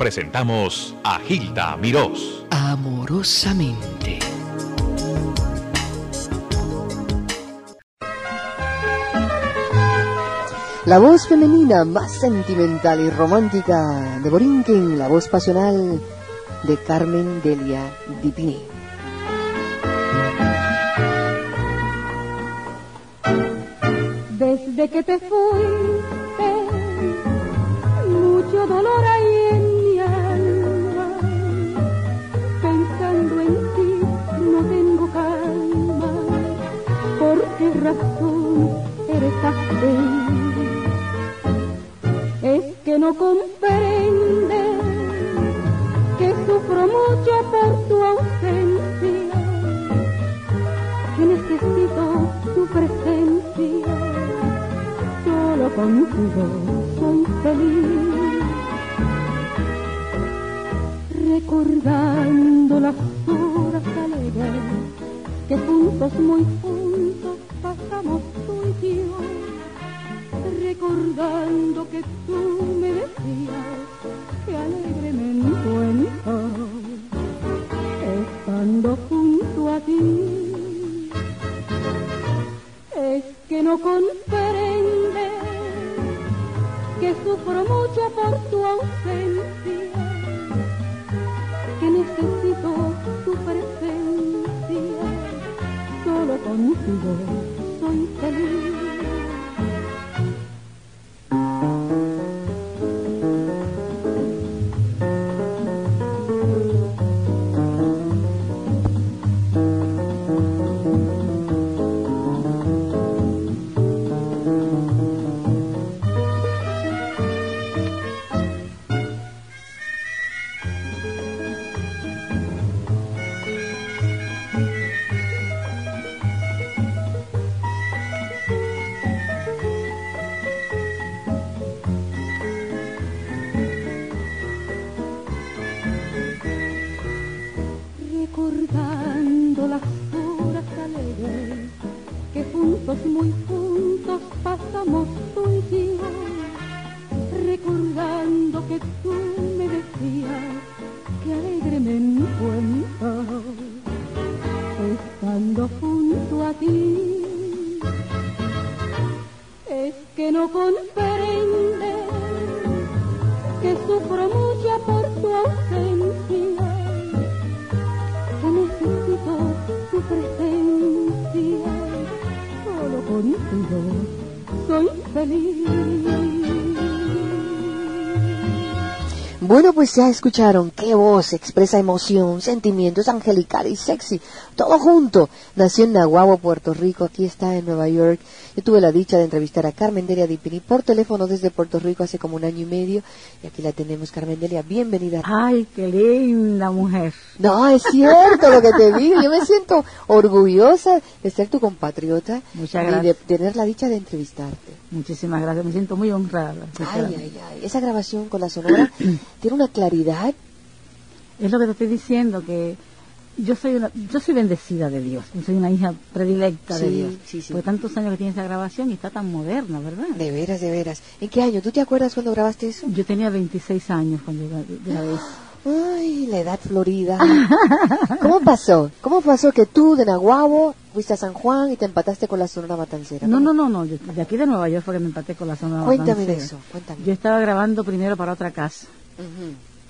presentamos a Gilda Mirós. Amorosamente. La voz femenina más sentimental y romántica de Borinquen, la voz pasional de Carmen Delia Dipini. Desde que te fuiste, razón eres así? Es que no comprendes que sufro mucho por tu ausencia, que necesito tu presencia, solo contigo soy feliz. Recordando las horas alegres que juntos, muy recordando que tú me decías que alegre me encuentro estando junto a ti. Es que no comprendes que sufro mucho por tu ausencia, que necesito tu presencia, solo contigo muy juntos pasamos y yo, recordando que tú me decías que alegre me encuentro pues ya escucharon qué voz expresa emoción, sentimientos angelical y sexy, todo junto. Nació en Nahuatl, Puerto Rico, aquí está en Nueva York. Yo tuve la dicha de entrevistar a Carmen Delia Dipini por teléfono desde Puerto Rico hace como un año y medio. Y aquí la tenemos, Carmen Delia, bienvenida. Ay, qué linda mujer. No, es cierto lo que te digo. Yo me siento orgullosa de ser tu compatriota Muchas y de gracias. tener la dicha de entrevistarte. Muchísimas gracias, me siento muy honrada. Ay, ay, ay. Esa grabación con la sonora tiene una claridad. Es lo que te estoy diciendo, que yo soy una, yo soy bendecida de Dios, yo soy una hija predilecta de Sí, Dios. sí, sí. Por tantos años que tiene esa grabación y está tan moderna, ¿verdad? De veras, de veras. ¿En qué año? ¿Tú te acuerdas cuando grabaste eso? Yo tenía 26 años cuando gra- grabé eso. Ay, la edad florida. ¿Cómo pasó? ¿Cómo pasó que tú de Nahuabo fuiste a San Juan y te empataste con la Sonora Matancera? No, no, no, no, yo- de aquí de Nueva York fue que me empaté con la zona Cuéntame de Matancera. eso, cuéntame. Yo estaba grabando primero para otra casa,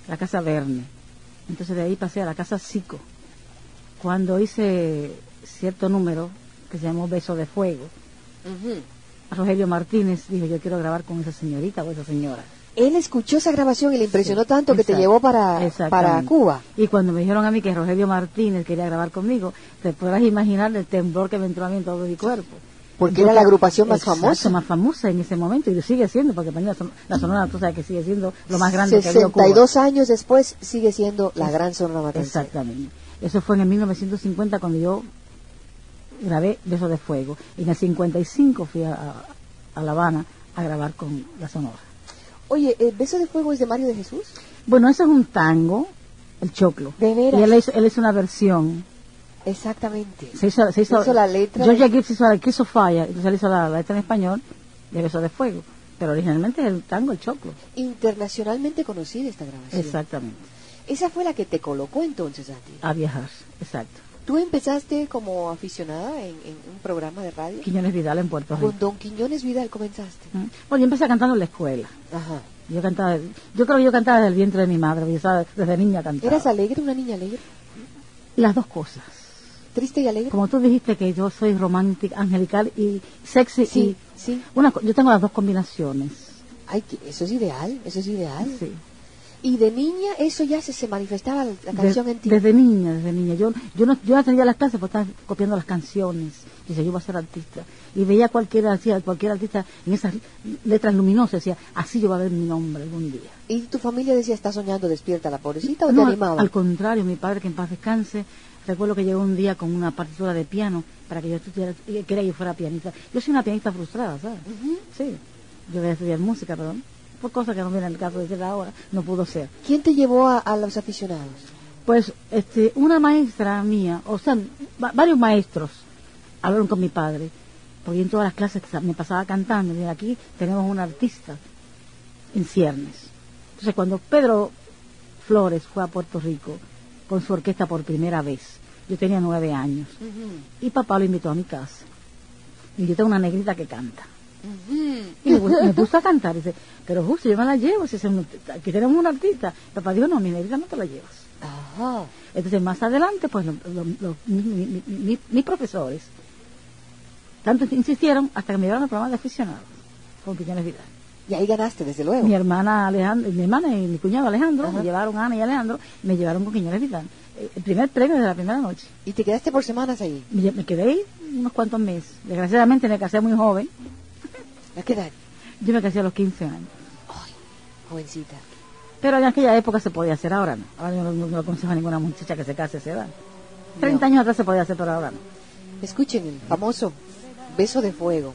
La casa Verne. Entonces de ahí pasé a la casa Sico. Cuando hice cierto número que se llamó Beso de Fuego. Rogelio Martínez dijo, yo quiero grabar con esa señorita o esa señora. Él escuchó esa grabación y le impresionó Sí, tanto que te llevó para, para Cuba. Y cuando me dijeron a mí que Rogelio Martínez quería grabar conmigo, te podrás imaginar el temblor que me entró a mí en todo mi cuerpo. Porque era la agrupación más Exacto, famosa. más famosa en ese momento y lo sigue siendo, porque para mí la, son- la Sonora, tú sabes que sigue siendo lo más grande que. 62 años después sigue siendo la gran Sonora Matancera. Exactamente. Eso fue en el 1950 cuando yo grabé Beso de Fuego. Y en el 55 fui a, a- a La Habana a grabar con la Sonora. Oye, ¿el Beso de Fuego es de Mario de Jesús? Bueno, eso es un tango, el choclo. De veras. Y él hizo, él hizo una versión. Exactamente. Se hizo, se hizo, Hizo la letra Georgia de- Gibbs hizo la Kiss of Fire, entonces hizo la, la letra en español de Beso de Fuego. pero originalmente es el tango, el choclo. Internacionalmente conocida esta grabación. Exactamente. Esa fue la que te colocó entonces a ti. A viajar, exacto. Tú empezaste como aficionada en, en un programa de radio. Quiñones Vidal en Puerto Rico. Con Don Quiñones Vidal comenzaste. Mm. Bueno, yo empecé cantando en la escuela. Ajá. Yo cantaba, yo creo que yo cantaba desde el vientre de mi madre, yo estaba- desde niña cantaba. ¿Eras alegre, una niña alegre? Las dos cosas. ¿Triste y alegre? Como tú dijiste que yo soy romántica, angelical y sexy Sí, y sí. una, yo tengo las dos combinaciones. Ay, que- eso es ideal, eso es ideal. Sí. Y de niña eso ya se, se manifestaba la, De- canción en ti. Desde niña, desde niña. Yo, yo no, yo atendía las clases porque estaba copiando las canciones. Dice, yo voy a ser artista. Y veía cualquier, artista- cualquier artista en esas letras luminosas. Decía, así yo voy a ver mi nombre algún día. ¿Y tu familia decía, está soñando despierta la pobrecita o No, te al, animaba? al contrario, mi padre, que en paz descanse, recuerdo que llegó un día con una partitura de piano para que yo estudiara, y quería que yo fuera pianista. Yo soy una pianista frustrada, ¿sabes? Sí. Yo voy a estudiar música, pero por cosas que no viene el caso de decir ahora, no pudo ser. ¿Quién te llevó a, a los aficionados? Pues este, una maestra mía, o sea, va- varios maestros hablaron con mi padre, porque en todas las clases me pasaba cantando, y aquí tenemos un artista en ciernes. Entonces cuando Pedro Flores fue a Puerto Rico con su orquesta por primera vez, yo tenía nueve años, y papá lo invitó a mi casa. Y yo tengo una negrita que canta. Y me, me puso a cantar. Dice, pero justo yo me la llevo. Si aquí tenemos un artista. Papá dijo, no, mi negrita no te la llevas. Entonces, más adelante, pues lo- lo- lo- mi- mi- mi- mi- mis profesores tanto insistieron hasta que me llevaron al programa de aficionados con Quiñones Vidal. Y ahí ganaste, desde luego. Mi hermana Alejandro, mi hermana y mi cuñado Alejandro Ajá. me llevaron Ana y Alejandro, me llevaron con Quiñones Vidal. Eh, El primer premio de la primera noche. Y te quedaste por semanas ahí. Me, quedé ahí unos cuantos meses. Desgraciadamente me casé muy joven. ¿A qué edad? Yo me casé a los 15 años. Ay, jovencita. Pero en aquella época se podía hacer, ahora no. Ahora yo no, no- no aconsejo a ninguna muchacha que se case a esa edad. 30 No. años atrás se podía hacer, pero ahora no. Escuchen el famoso beso de fuego.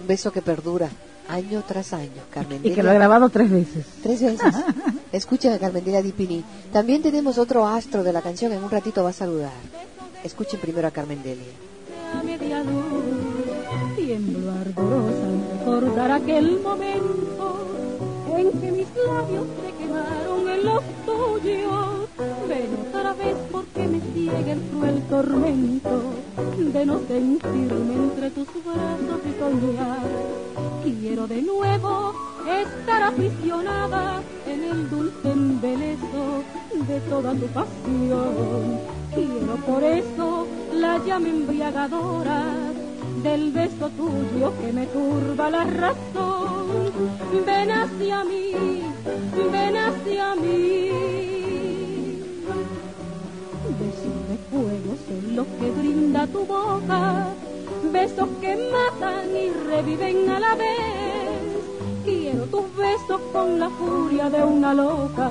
Un beso que perdura año tras año. Carmen Y que lo he grabado tres veces. Tres veces. Escuchen a Carmen Delia Dipini. También tenemos otro astro de la canción. En un ratito va a saludar. Escuchen primero a Carmen Delia. a media luz tiemblo ardorosa al recordar aquel momento en que mis labios se quemaron en los tuyos ven otra vez porque me ciega el cruel tormento de no sentirme entre tus brazos y soñar quiero de nuevo estar aficionada en el dulce embeleso de toda tu pasión Quiero por eso la llama embriagadora del beso tuyo que me turba la razón. Ven hacia mí, ven hacia mí. Besos de fuego son los que brinda tu boca, besos que matan y reviven a la vez. Quiero tus besos con la furia de una loca,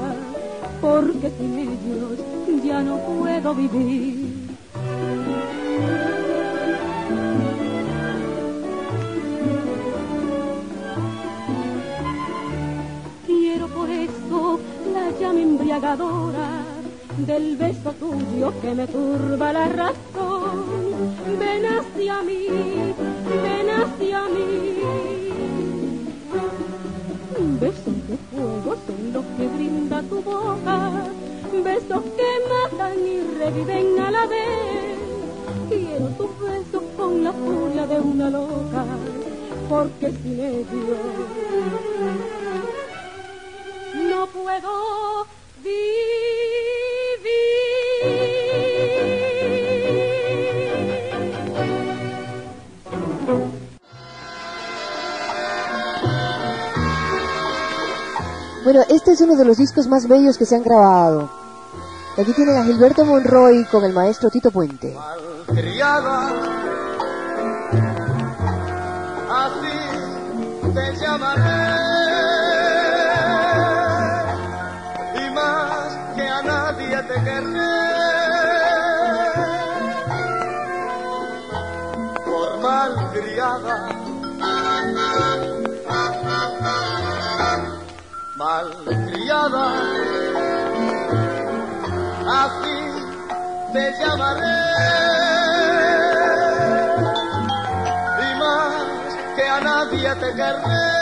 porque sin ellos ya no puedo vivir. Quiero por eso la llama embriagadora del beso tuyo que me turba la razón. Ven hacia mí, ven hacia mí. Besos de fuego son los que brinda tu boca, besos que matan y reviven a la vez. Quiero tus besos con la furia de una loca, porque sin ellos no puedo Bueno, este es uno de los discos más bellos que se han grabado. Aquí tienen a Gilberto Monroy con el maestro Tito Puente. Así te llamaré. Malcriada. Así te llamaré y más que a nadie te querré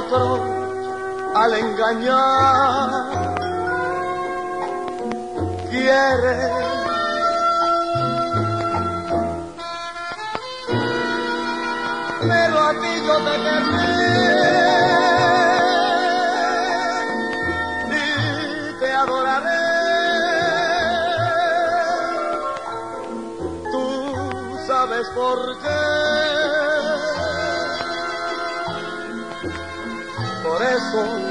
Otro al engañar. Quiere pero a ti yo te querré Por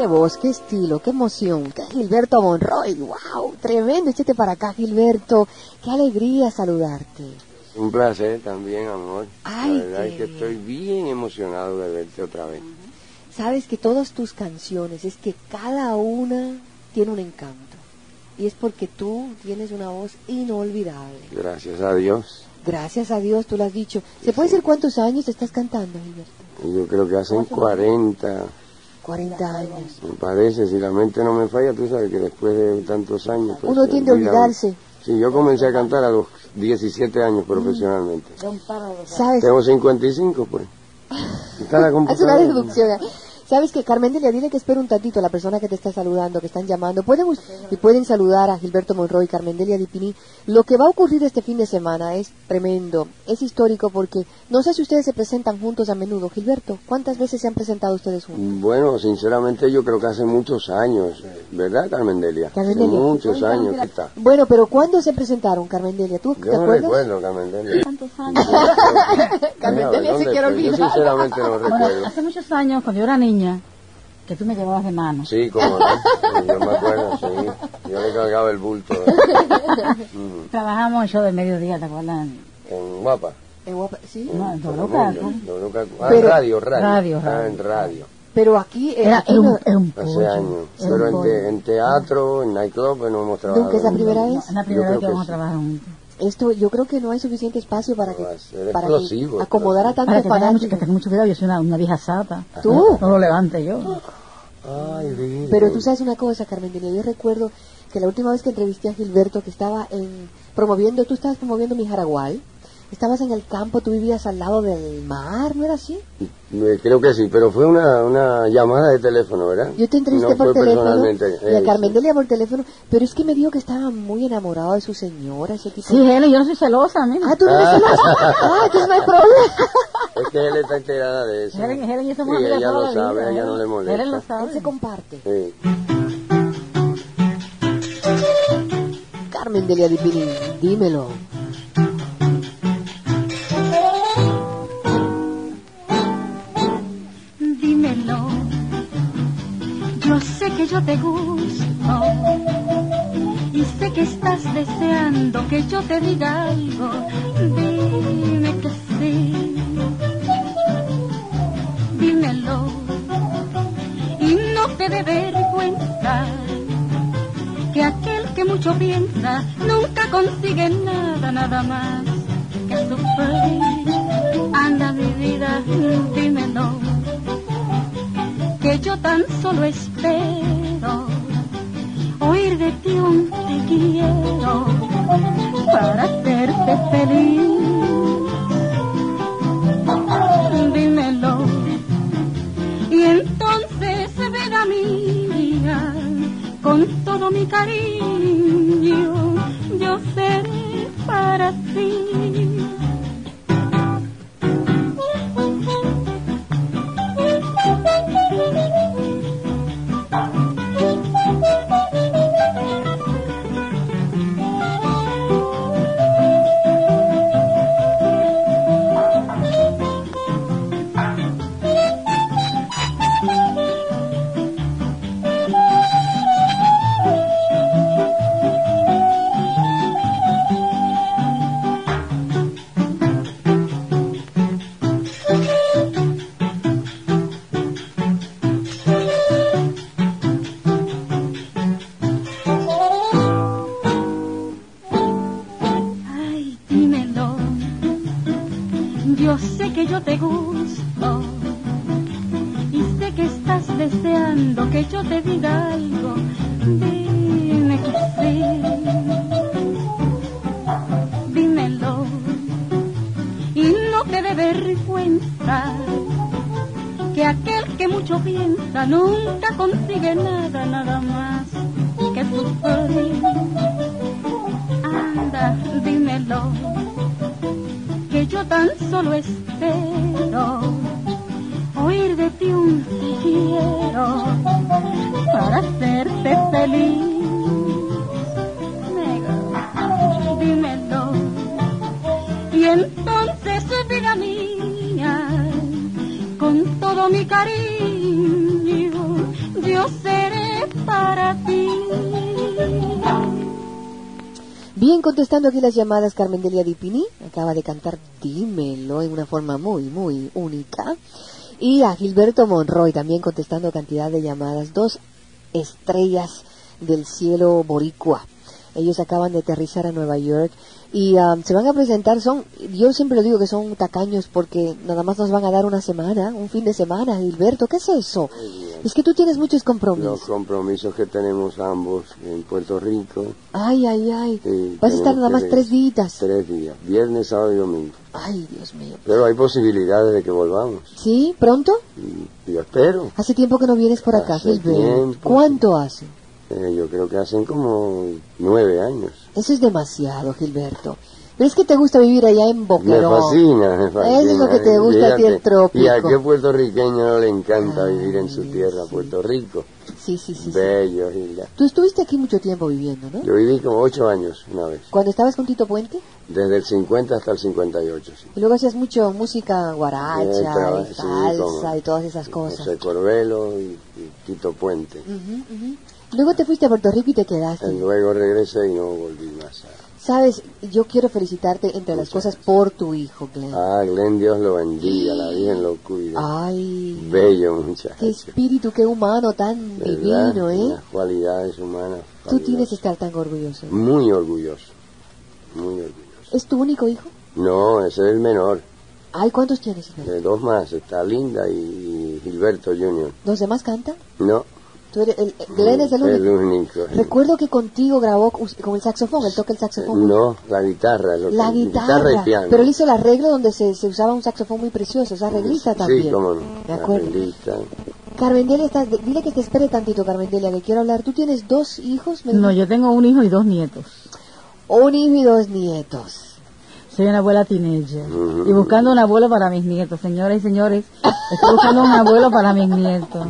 Qué voz, qué estilo, qué emoción. Qué Gilberto Monroy. ¡Wow! Tremendo. Échate para acá, Gilberto. Qué alegría saludarte. Un placer también, amor. Ay, la verdad qué es que bien. estoy bien emocionado de verte otra vez. Sabes que todas tus canciones, es que cada una tiene un encanto. Y es porque tú tienes una voz inolvidable. Gracias a Dios. Gracias a Dios, tú lo has dicho. ¿Se puede decir cuántos años estás cantando, Gilberto? Yo creo que hacen 40, 40 años. me parece, si la mente no me falla, tú sabes que después de tantos años... pues, Uno tiende a olvidarse. Sí, yo comencé a cantar a los 17 años profesionalmente. ¿Sabes? Tengo 55, pues. Está la Haz una computadora. deducción. ¿Sabes que Carmen Delia, dile que espera un tantito a la persona que te está saludando, que están llamando? Pueden y pueden saludar a Gilberto Monroy, Carmen Delia Dipini. Lo que va a ocurrir este fin de semana es tremendo, es histórico porque no sé si ustedes se presentan juntos a menudo. Gilberto, ¿cuántas veces se han presentado ustedes juntos? Bueno, sinceramente yo creo que hace muchos años, ¿verdad, Carmen Delia? Carmen Hace Delia. muchos años que está. Bueno, pero ¿cuándo se presentaron, Carmen Delia? ¿Tú te Yo no acuerdas? recuerdo, Carmen Delia. tantos años. Carmen Delia se ¿dónde quiere estoy? Yo olvidar. sinceramente no Bueno, recuerdo. hace muchos años, cuando yo era niña, que tú me llevabas de mano. Sí, como no. Yo me acuerdo, sí. Yo le cargaba el bulto ¿eh? Mm, Trabajamos en show de mediodía, ¿te acuerdas? en Guapa. En Guapa- sí. No, en Toluca, ¿no? Toluca. Ah, Pero- radio, radio. Radio, Ah, radio. en radio. Pero aquí, Era, aquí era no- un, era un Hace pollo. años. Era Pero en, te- en teatro, en nightclub, no hemos trabajado. ¿Nunca es la primera No, vez? es la primera vez que que vamos a sí. trabajar juntos. Esto, yo creo que no hay suficiente espacio para que, para que acomodar a tantos Para que tenga mucho, que fanáticos. tenga mucho cuidado, yo soy una, una vieja sata. ¿Tú? No lo levante yo. Ay. Pero tú sabes una cosa, Carmen yo recuerdo que la última vez que entrevisté a Gilberto, que estaba en, promoviendo, tú estabas promoviendo mi Jaraguay, estabas en el campo, tú vivías al lado del mar, ¿no era así? Eh, Creo que sí, pero fue una, una llamada de teléfono, ¿verdad? Yo te entrevisté no por teléfono personalmente. y a eh, Carmen. Delia por teléfono, pero es que me dijo que estaba muy enamorado de su señora, ese tipo. Sí, Helen, yo no soy celosa, mira. Ah, tú no eres celosa? Ah, entonces no hay problema. Es que él está enterada de eso. Helen, Helen y esa Sí, mujer ella toda lo vida, sabe, a ella no le molesta. Helen lo Él sabe. se comparte. Sí. Carmen Delia Dipini, dímelo. Yo sé que yo te gusto y sé que estás deseando que yo te diga algo. Dime que sí. Dímelo y no te dé vergüenza que aquel que mucho piensa nunca consigue nada, nada más que sufrir. Anda mi vida, dímelo que yo tan solo espero oír de ti un te quiero para hacerte feliz. Dímelo. Y entonces ven a mí con todo mi cariño, yo seré para ti. Dímelo, que yo tan solo espero oír de ti un quiero para hacerte feliz. Dímelo, y entonces vida mía, con todo mi cariño, yo seré para ti. Bien, contestando aquí las llamadas, Carmen Delia Dipini acaba de cantar Dímelo en una forma muy, muy única. Y a Gilberto Monroy también contestando cantidad de llamadas. Dos estrellas del cielo boricua. Ellos acaban de aterrizar a Nueva York y um, se van a presentar. Son, yo siempre lo digo que son tacaños porque nada más nos van a dar una semana, un fin de semana. Gilberto, ¿qué es eso? Es que tú tienes muchos Los compromisos. compromisos que tenemos ambos en Puerto Rico. Ay, ay, ay. Sí, Vas a estar nada más tres días. Tres días, viernes, sábado y domingo. Ay, Dios mío. Pero hay posibilidades de que volvamos. ¿Sí? ¿Pronto? Y yo espero. Hace tiempo que no vienes por acá, Hace Gilberto. tiempo. ¿Cuánto hace? Eh, yo creo que hacen como nueve años. Eso es demasiado, Gilberto. Pero es que te gusta vivir allá en Me Boquerón. fascina, me fascina. Eso es lo que te gusta a ti el trópico. Y a qué puertorriqueño no le encanta Ay, vivir en su tierra. Puerto Rico. Sí, sí, sí. Bello, Gilda. Tú estuviste aquí mucho tiempo viviendo, ¿no? Yo viví como ocho años una vez, Cuando estabas con Tito Puente. desde el 50 hasta el 58, sí. Y luego hacías mucho música guaracha y salsa y todas esas cosas. José Corbelo y, y Tito Puente. Luego te fuiste a Puerto Rico y te quedaste. Y luego regresé y no volví más. Sabes, yo quiero felicitarte entre las cosas por tu hijo, Glenn. Ah, Glenn, Dios lo bendiga, la Virgen lo cuide. Ay, Bello qué muchacho. espíritu, qué humano tan ¿verdad? divino, ¿eh? Unas cualidades humanas. Tú tienes que estar tan orgulloso. Muy orgulloso, muy orgulloso. ¿Es tu único hijo? No, ese es el menor. Ay, ¿cuántos tienes, Gilberto? De dos más, está Linda y, Gilberto Junior. ¿Los demás cantan? No, Tú eres el, Glenn es el único. el único. Recuerdo que contigo grabó con el saxofón, él toca el saxofón. No, la guitarra. Lo La que- guitarra. y piano. Pero él hizo el arreglo donde se, se usaba un saxofón muy precioso, esa arreglista también. Sí, cómo no. De acuerdo. Arreglista. Carmen Delia, está- dile que te espere tantito, Carmen Delia, que quiero hablar. ¿Tú tienes dos hijos? me No, yo tengo un hijo y dos nietos. Un hijo y dos nietos. Soy una abuela teenager. Y buscando un abuelo para mis nietos. Señoras y señores, estoy buscando un abuelo para mis nietos.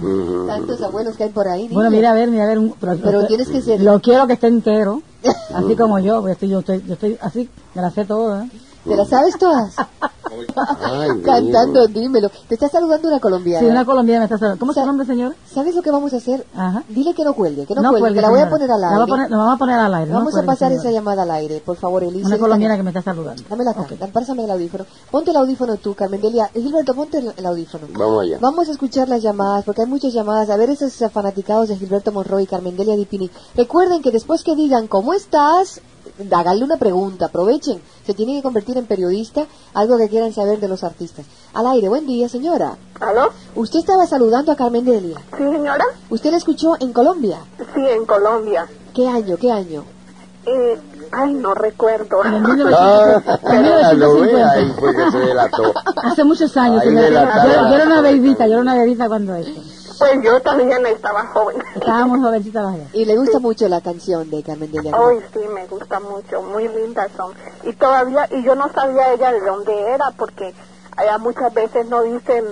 Tantos abuelos que hay por ahí. Bueno, mira, a ver, mira, a ver. un- Pero tienes que ser- Lo quiero que esté entero. Así como yo. porque estoy, yo, estoy, yo estoy así, me la sé todo. ¿eh? ¿Te las sabes todas? Ay. Cantando, dímelo. Te está saludando una colombiana. Sí, una colombiana me está saludando. ¿Cómo se llama, señor? ¿Sabes lo que vamos a hacer? Ajá. Dile que no cuelgue, que no, No cuelgue, cuelgue, que la voy a señora. poner al La aire. vamos a poner- la vamos a poner al aire. no Vamos a cuelgue, pasar señora. esa llamada al aire, por favor, Elisa. Una colombiana que me está saludando. Dámela acá, Ok. pásame el audífono. Ponte el audífono tú, Carmen Delia. Gilberto, ponte el, el audífono. Vamos allá. Vamos a escuchar las llamadas, porque hay muchas llamadas. A ver esos eh, fanaticados de Gilberto Monroy y Carmen Delia Dipini. Recuerden que después que digan, ¿cómo estás? Háganle una pregunta, aprovechen. Se tienen que convertir en periodista, algo que quieran saber de los artistas. Al aire, buen día, señora. ¿Aló? Usted estaba saludando a Carmen Delia. Sí, señora. ¿Usted la escuchó en Colombia? Sí, en Colombia. ¿Qué año? ¿Qué año? Eh, ay, no recuerdo. En el 1900 en lo ve 1950. ahí fue que se delató. Hace muchos años. Ahí yo, yo era una bebita, yo era una bebita cuando eso. Pues yo también estaba joven. Estábamos jovencitas las dos. Y le gusta mucho la canción de Carmen Delia. Hoy sí, me gusta mucho, muy lindas son. Y todavía, y yo no sabía ella de dónde era, porque allá muchas veces no dicen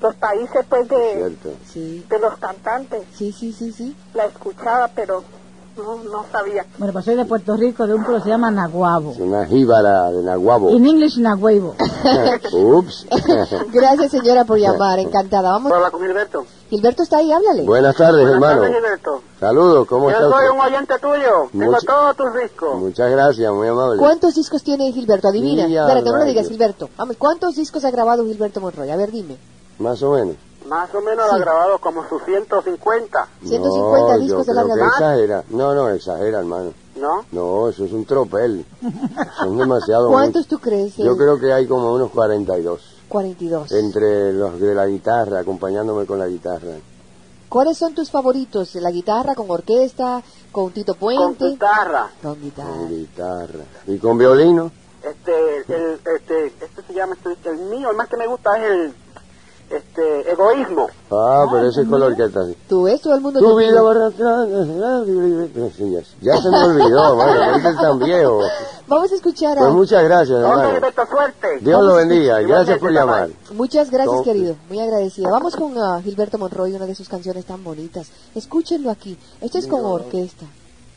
los países pues de. Sí, de los cantantes. sí, sí, sí, sí. La escuchaba, pero no, no sabía. Bueno, pues soy de Puerto Rico, de un pueblo que se llama Naguabo. Es una jíbara de Naguabo. In English, Naguabo. Ups. Gracias, señora, por llamar. Encantada. Vamos. Habla con Gilberto. Gilberto está ahí, háblale. Buenas tardes, hermano. tardes, Gilberto. Saludos, ¿cómo Yo está soy usted? un oyente tuyo. Tengo todos tus discos. Muchas gracias, muy amable. ¿Cuántos discos tiene Gilberto? Adivina. Espérate, no lo digas, Gilberto. Vamos, ¿cuántos discos ha grabado Gilberto Monroy? A ver, dime. Más o menos. Más o menos Sí. ha grabado como sus 150, 150 no, discos yo de larga creo que exagera. No, no, exagera, hermano. ¿no? No, eso es un tropel. Son demasiado. ¿Cuántos tú crees? Yo eh? creo que hay como unos 42. 42. Entre los de la guitarra, acompañándome con la guitarra. ¿Cuáles son tus favoritos? ¿La guitarra con orquesta? ¿Con Tito Con Puente? guitarra. Con guitarra. Con guitarra. ¿Y con violino? Este, el, este, este se llama, este, el mío, el más que me gusta es el, este, egoísmo. Ah, pero ese es con la orquesta. sí. Tú ves, todo el mundo Tu vida Sí, ya, se me olvidó, bueno, ahorita es tan viejo. Vamos a escuchar a... Pues muchas gracias, hermano. Gilberto, suerte. Dios lo bendiga. Gracias por llamar. Muchas gracias, querido. Muy agradecida. Vamos con ah, Gilberto Monroy, una de sus canciones tan bonitas. Escúchenlo aquí. Este es con orquesta.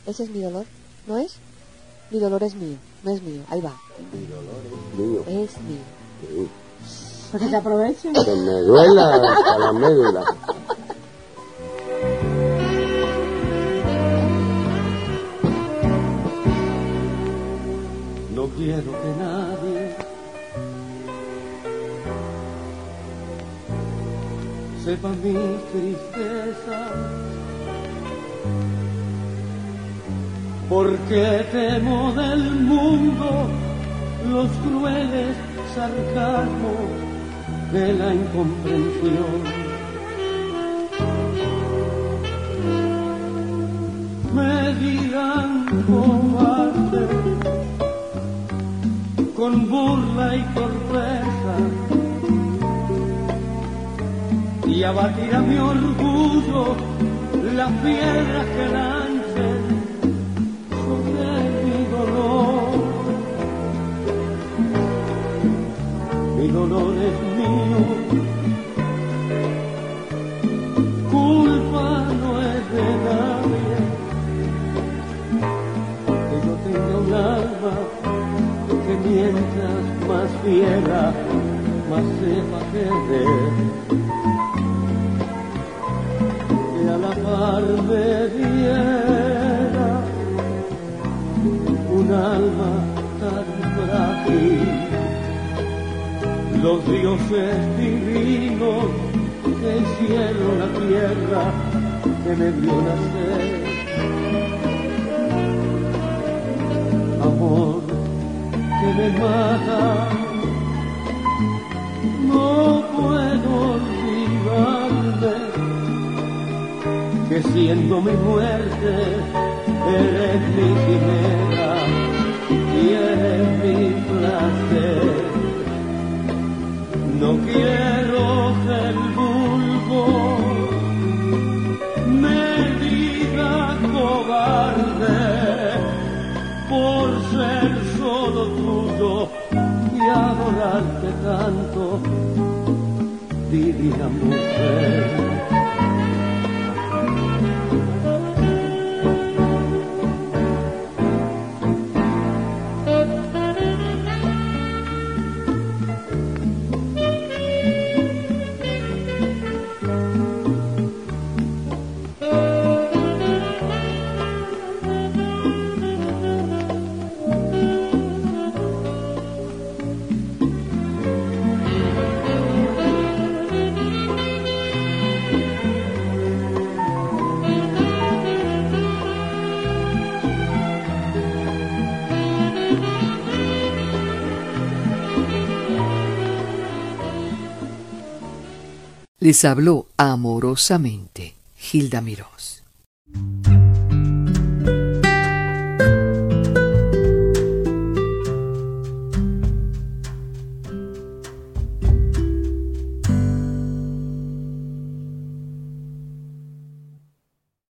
¿Ese es mi dolor? ¿No es? Mi dolor es mío. No es mío. Ahí va. Mío, Es mío. Sí. Porque te aprovechen. Que me duela hasta la médula. No quiero que nadie sepa mi tristeza, porque temo del mundo los crueles sarcasmos de la incomprensión. Me dirán cobarde con burla y torpeza y abatirá mi orgullo las piedras que lancen Mi dolor es mío, culpa no es de nadie, que yo tenga un alma que mientras más fiera, más sepa querer. Que a la par me diera un alma tan frágil. Los dioses divinos, el cielo, la tierra, que me vio nacer. Amor que me mata. No puedo olvidarme que siendo mi muerte eres mi quimera adorarte tanto, divina mujer. Les habló amorosamente Hilda Miró.